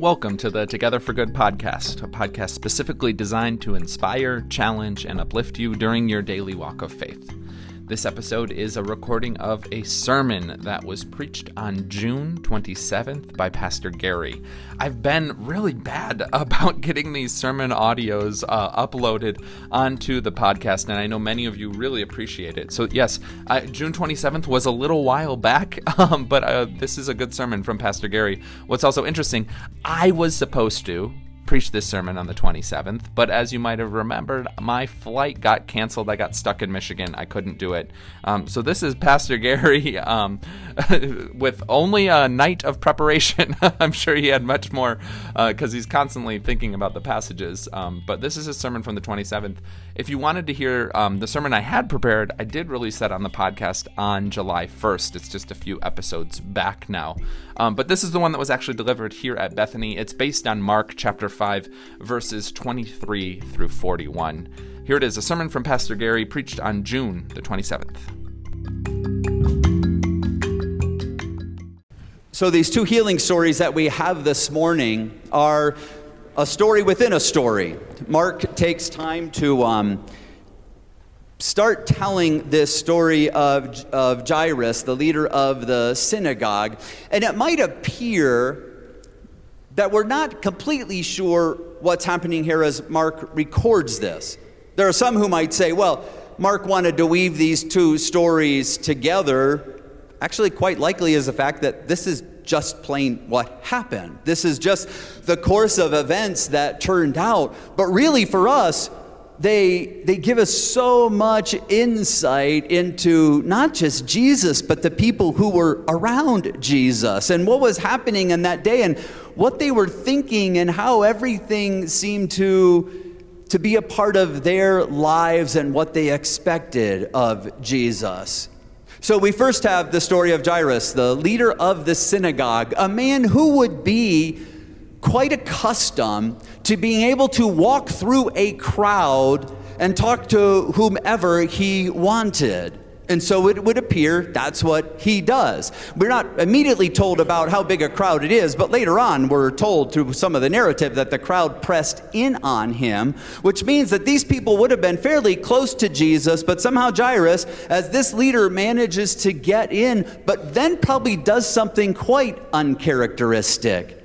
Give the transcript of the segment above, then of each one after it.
Welcome to the Together for Good podcast, a podcast specifically designed to inspire, challenge, and uplift you during your daily walk of faith. This episode is a recording of a sermon that was preached on June 27th by Pastor Gary. I've been really bad about getting these sermon audios uh, uploaded onto the podcast, and I know many of you really appreciate it. So, yes, uh, June 27th was a little while back, um, but uh, this is a good sermon from Pastor Gary. What's also interesting, I was supposed to preach this sermon on the 27th, but as you might have remembered, my flight got canceled. I got stuck in Michigan. I couldn't do it. Um, so this is Pastor Gary um, with only a night of preparation. I'm sure he had much more because uh, he's constantly thinking about the passages. Um, but this is a sermon from the 27th. If you wanted to hear um, the sermon I had prepared, I did release that on the podcast on July 1st. It's just a few episodes back now. Um, but this is the one that was actually delivered here at Bethany. It's based on Mark chapter 5, verses 23 through 41. Here it is a sermon from Pastor Gary preached on June the 27th. So, these two healing stories that we have this morning are a story within a story. Mark takes time to um, start telling this story of, of Jairus, the leader of the synagogue, and it might appear that we're not completely sure what's happening here as Mark records this. There are some who might say, well, Mark wanted to weave these two stories together. Actually, quite likely is the fact that this is just plain what happened. This is just the course of events that turned out. But really, for us, they, they give us so much insight into not just Jesus, but the people who were around Jesus and what was happening in that day and what they were thinking and how everything seemed to, to be a part of their lives and what they expected of Jesus. So we first have the story of Jairus, the leader of the synagogue, a man who would be quite accustomed to being able to walk through a crowd and talk to whomever he wanted. And so it would appear that's what he does. We're not immediately told about how big a crowd it is, but later on we're told through some of the narrative that the crowd pressed in on him, which means that these people would have been fairly close to Jesus, but somehow Jairus, as this leader, manages to get in, but then probably does something quite uncharacteristic.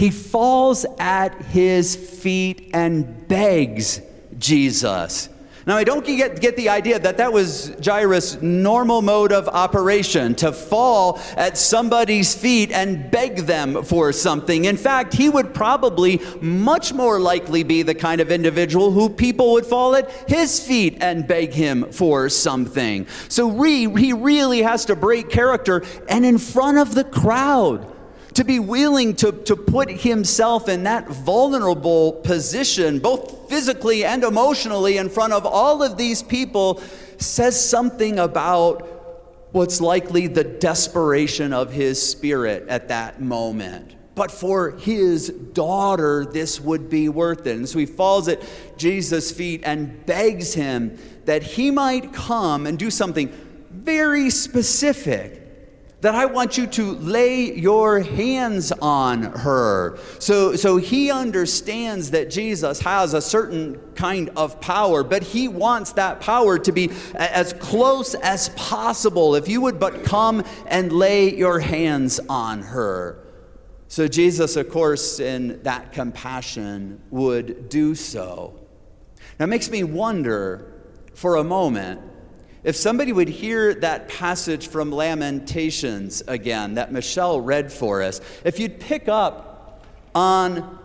He falls at his feet and begs Jesus. Now, I don't get, get the idea that that was Jairus' normal mode of operation to fall at somebody's feet and beg them for something. In fact, he would probably much more likely be the kind of individual who people would fall at his feet and beg him for something. So he really has to break character and in front of the crowd to be willing to, to put himself in that vulnerable position, both physically and emotionally, in front of all of these people, says something about what's likely the desperation of his spirit at that moment. But for his daughter, this would be worth it. And so he falls at Jesus' feet and begs him that he might come and do something very specific that I want you to lay your hands on her. So, so he understands that Jesus has a certain kind of power, but he wants that power to be as close as possible. If you would but come and lay your hands on her. So, Jesus, of course, in that compassion, would do so. Now, it makes me wonder for a moment if somebody would hear that passage from Lamentations again that Michelle read for us, if you'd pick up on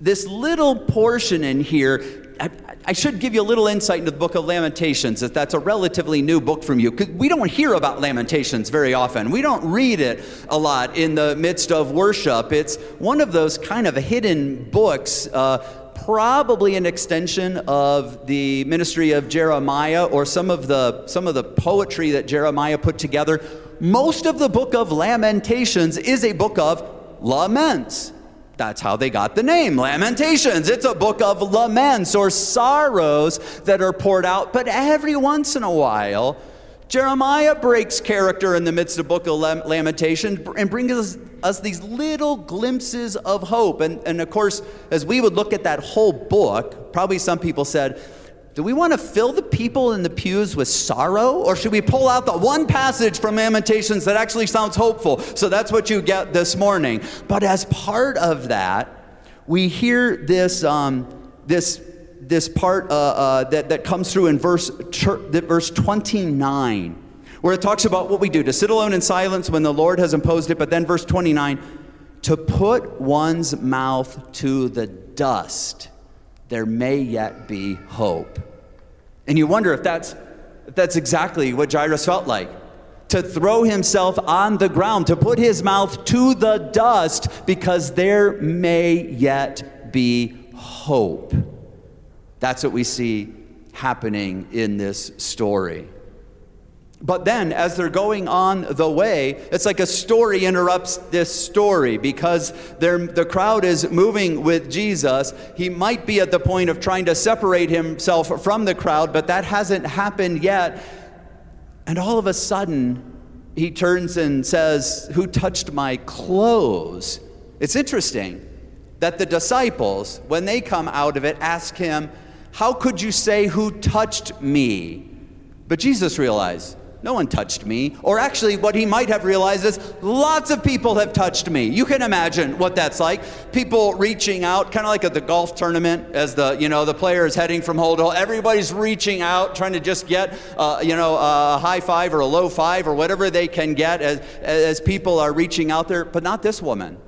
this little portion in here, I, I, should give you a little insight into the book of Lamentations, if that's a relatively new book from you. We don't hear about Lamentations very often. We don't read it a lot in the midst of worship. It's one of those kind of hidden books. Uh, probably an extension of the ministry of Jeremiah or some of the some of the poetry that Jeremiah put together. Most of the book of Lamentations is a book of laments. That's how they got the name, Lamentations. It's a book of laments or sorrows that are poured out, but every once in a while, Jeremiah breaks character in the midst of book of Lamentation and brings us, us these little glimpses of hope. And, and of course, as we would look at that whole book, probably some people said, do we want to fill the people in the pews with sorrow? Or should we pull out the one passage from Lamentations that actually sounds hopeful? So that's what you get this morning. But as part of that, we hear this, um, this, this part uh, uh, that, that comes through in verse, verse 29, where it talks about what we do to sit alone in silence when the Lord has imposed it. But then verse 29 to put one's mouth to the dust, there may yet be hope. And you wonder if that's, if that's exactly what Jairus felt like to throw himself on the ground, to put his mouth to the dust, because there may yet be hope. That's what we see happening in this story. But then, as they're going on the way, it's like a story interrupts this story because the crowd is moving with Jesus. He might be at the point of trying to separate himself from the crowd, but that hasn't happened yet. And all of a sudden, he turns and says, Who touched my clothes? It's interesting that the disciples, when they come out of it, ask him, How could you say, Who touched me? But Jesus realized, no one touched me. Or actually, what he might have realized is lots of people have touched me. You can imagine what that's like. People reaching out, kind of like at the golf tournament, as the you know the player is heading from hole to hole. Everybody's reaching out, trying to just get uh, you know a high five or a low five or whatever they can get as as people are reaching out there. But not this woman.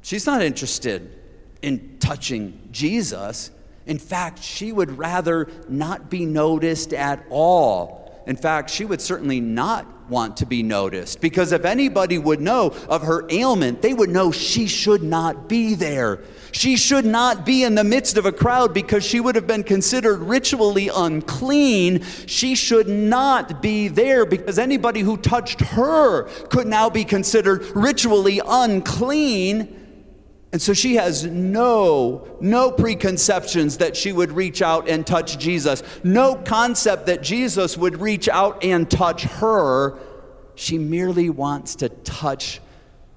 She's not interested in touching Jesus. In fact, she would rather not be noticed at all in fact, she would certainly not want to be noticed because if anybody would know of her ailment, they would know she should not be there. She should not be in the midst of a crowd because she would have been considered ritually unclean. She should not be there because anybody who touched her could now be considered ritually unclean. And so she has no, no preconceptions that she would reach out and touch Jesus, no concept that Jesus would reach out and touch her. She merely wants to touch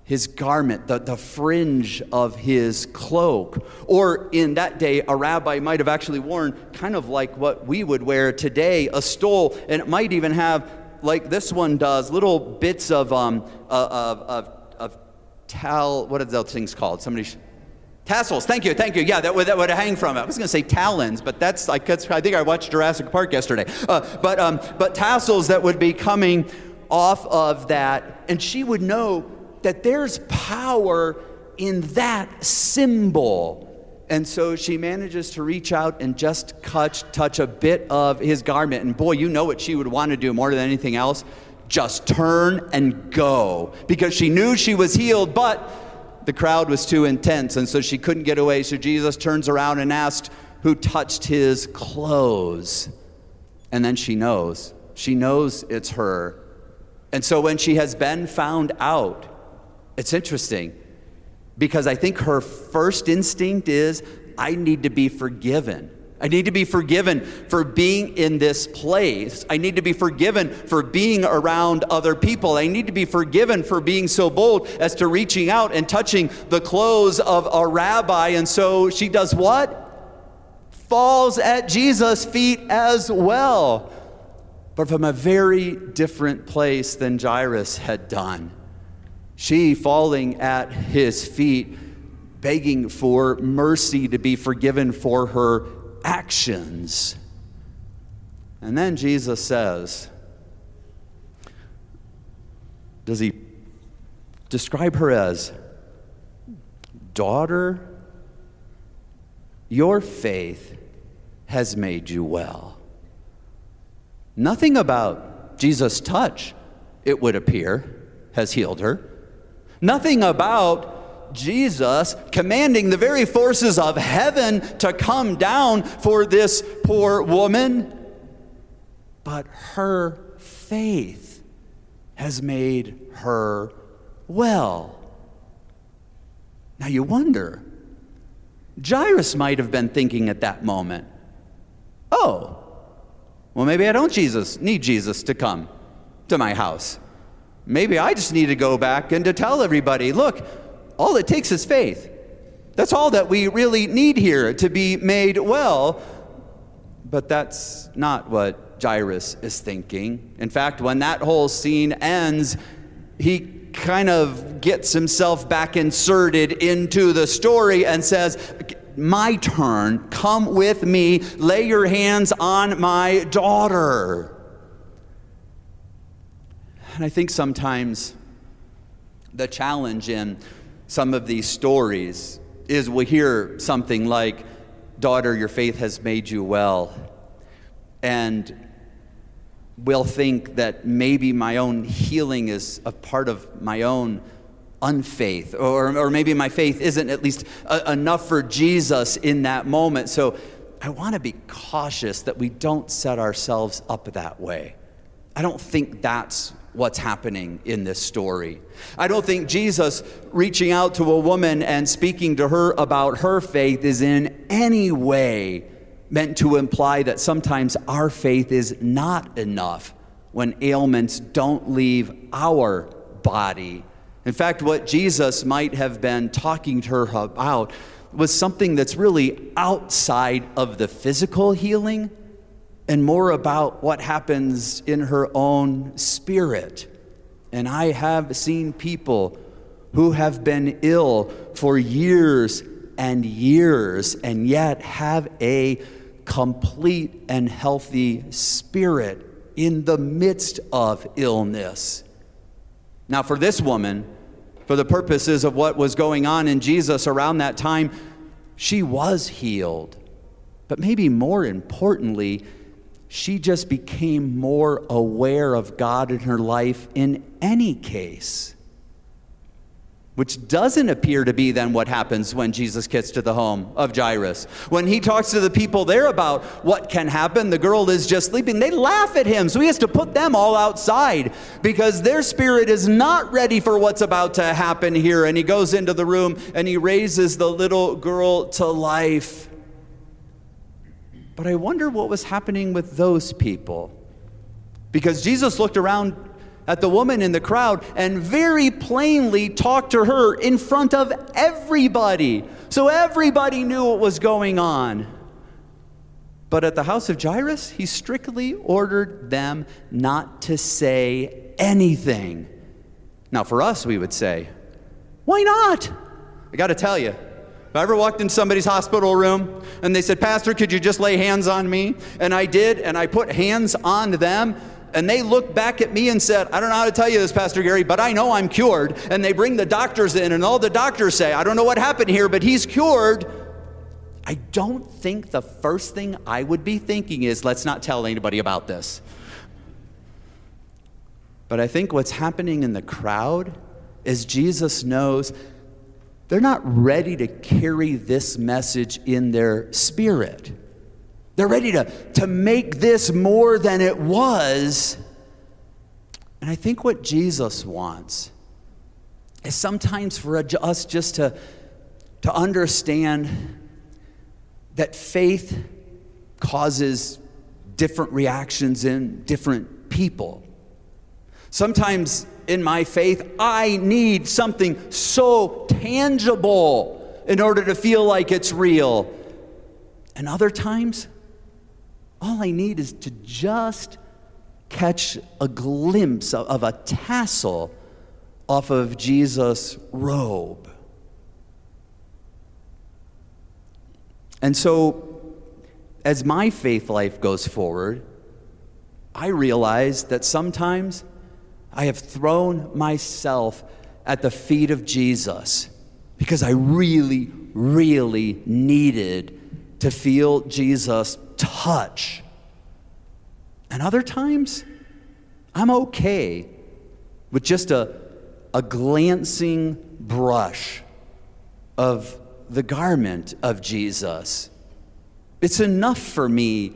his garment, the, the fringe of his cloak. Or in that day, a rabbi might have actually worn kind of like what we would wear today a stole, and it might even have, like this one does, little bits of, um, uh, of, of tal, what are those things called? Somebody, tassels. Thank you, thank you. Yeah, that would, that would hang from it. I was going to say talons, but that's like that's, I think I watched Jurassic Park yesterday. Uh, but um, but tassels that would be coming off of that, and she would know that there's power in that symbol. And so she manages to reach out and just touch, touch a bit of his garment. And boy, you know what she would want to do more than anything else just turn and go because she knew she was healed, but the crowd was too intense, and so she couldn't get away. So Jesus turns around and asks, Who touched his clothes? And then she knows. She knows it's her. And so when she has been found out, it's interesting because I think her first instinct is, I need to be forgiven. I need to be forgiven for being in this place. I need to be forgiven for being around other people. I need to be forgiven for being so bold as to reaching out and touching the clothes of a rabbi. And so she does what? Falls at Jesus' feet as well, but from a very different place than Jairus had done. She falling at his feet, begging for mercy to be forgiven for her actions. And then Jesus says, Does he describe her as daughter? Your faith has made you well. Nothing about Jesus' touch, it would appear, has healed her. Nothing about Jesus commanding the very forces of heaven to come down for this poor woman. But her faith has made her well. Now you wonder, Jairus might have been thinking at that moment, oh, well, maybe I don't Jesus, need Jesus to come to my house. Maybe I just need to go back and to tell everybody look, all it takes is faith. That's all that we really need here to be made well. But that's not what Jairus is thinking. In fact, when that whole scene ends, he kind of gets himself back inserted into the story and says, My turn, come with me, lay your hands on my daughter. And I think sometimes the challenge in some of these stories is we hear something like, Daughter, your faith has made you well. And we'll think that maybe my own healing is a part of my own unfaith, or, or maybe my faith isn't at least a, enough for Jesus in that moment. So I want to be cautious that we don't set ourselves up that way. I don't think that's what's happening in this story. I don't think Jesus reaching out to a woman and speaking to her about her faith is in any way meant to imply that sometimes our faith is not enough when ailments don't leave our body. In fact, what Jesus might have been talking to her about was something that's really outside of the physical healing and more about what happens in her own spirit. And I have seen people who have been ill for years and years and yet have a complete and healthy spirit in the midst of illness. Now, for this woman, for the purposes of what was going on in Jesus around that time, she was healed. But maybe more importantly, she just became more aware of God in her life in any case which doesn't appear to be then what happens when Jesus gets to the home of Jairus. When he talks to the people there about what can happen, the girl is just sleeping. They laugh at him, so he has to put them all outside because their spirit is not ready for what's about to happen here. And he goes into the room and he raises the little girl to life. But I wonder what was happening with those people. Because Jesus looked around at the woman in the crowd and very plainly talked to her in front of everybody. So everybody knew what was going on. But at the house of Jairus, he strictly ordered them not to say anything. Now, for us, we would say, why not? I got to tell you, I ever walked in somebody's hospital room and they said, Pastor, could you just lay hands on me? And I did, and I put hands on them, and they looked back at me and said, I don't know how to tell you this, Pastor Gary, but I know I'm cured. And they bring the doctors in, and all the doctors say, I don't know what happened here, but he's cured. I don't think the first thing I would be thinking is, let's not tell anybody about this. But I think what's happening in the crowd is Jesus knows they're not ready to carry this message in their spirit. They're ready to, to make this more than it was. And I think what Jesus wants is sometimes for us just to, to understand that faith causes different reactions in different people. Sometimes in my faith, I need something so tangible in order to feel like it's real. And other times, all I need is to just catch a glimpse of, of a tassel off of Jesus' robe. And so, as my faith life goes forward, I realize that sometimes I have thrown myself at the feet of Jesus because I really, really needed to feel Jesus' touch. And other times, I'm okay with just a, a glancing brush of the garment of Jesus. It's enough for me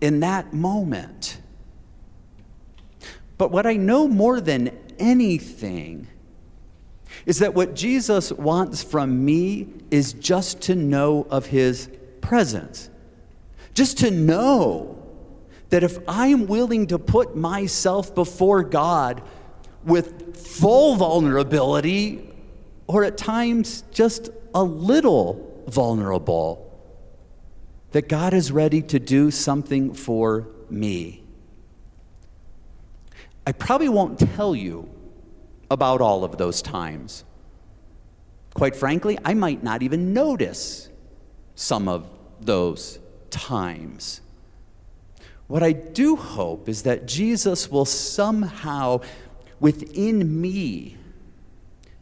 in that moment. But what I know more than anything is that what Jesus wants from me is just to know of his presence. Just to know that if I am willing to put myself before God with full vulnerability or at times just a little vulnerable, that God is ready to do something for me. I probably won't tell you about all of those times. Quite frankly, I might not even notice some of those times. What I do hope is that Jesus will somehow, within me,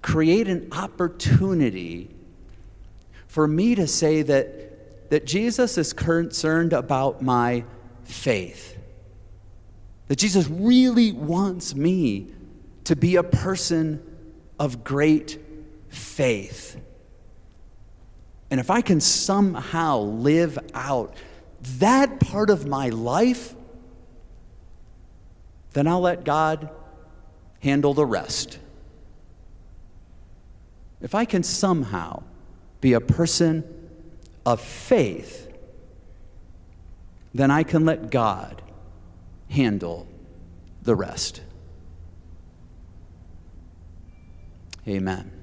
create an opportunity for me to say that, that Jesus is concerned about my faith. That Jesus really wants me to be a person of great faith. And if I can somehow live out that part of my life, then I'll let God handle the rest. If I can somehow be a person of faith, then I can let God handle the rest. Amen.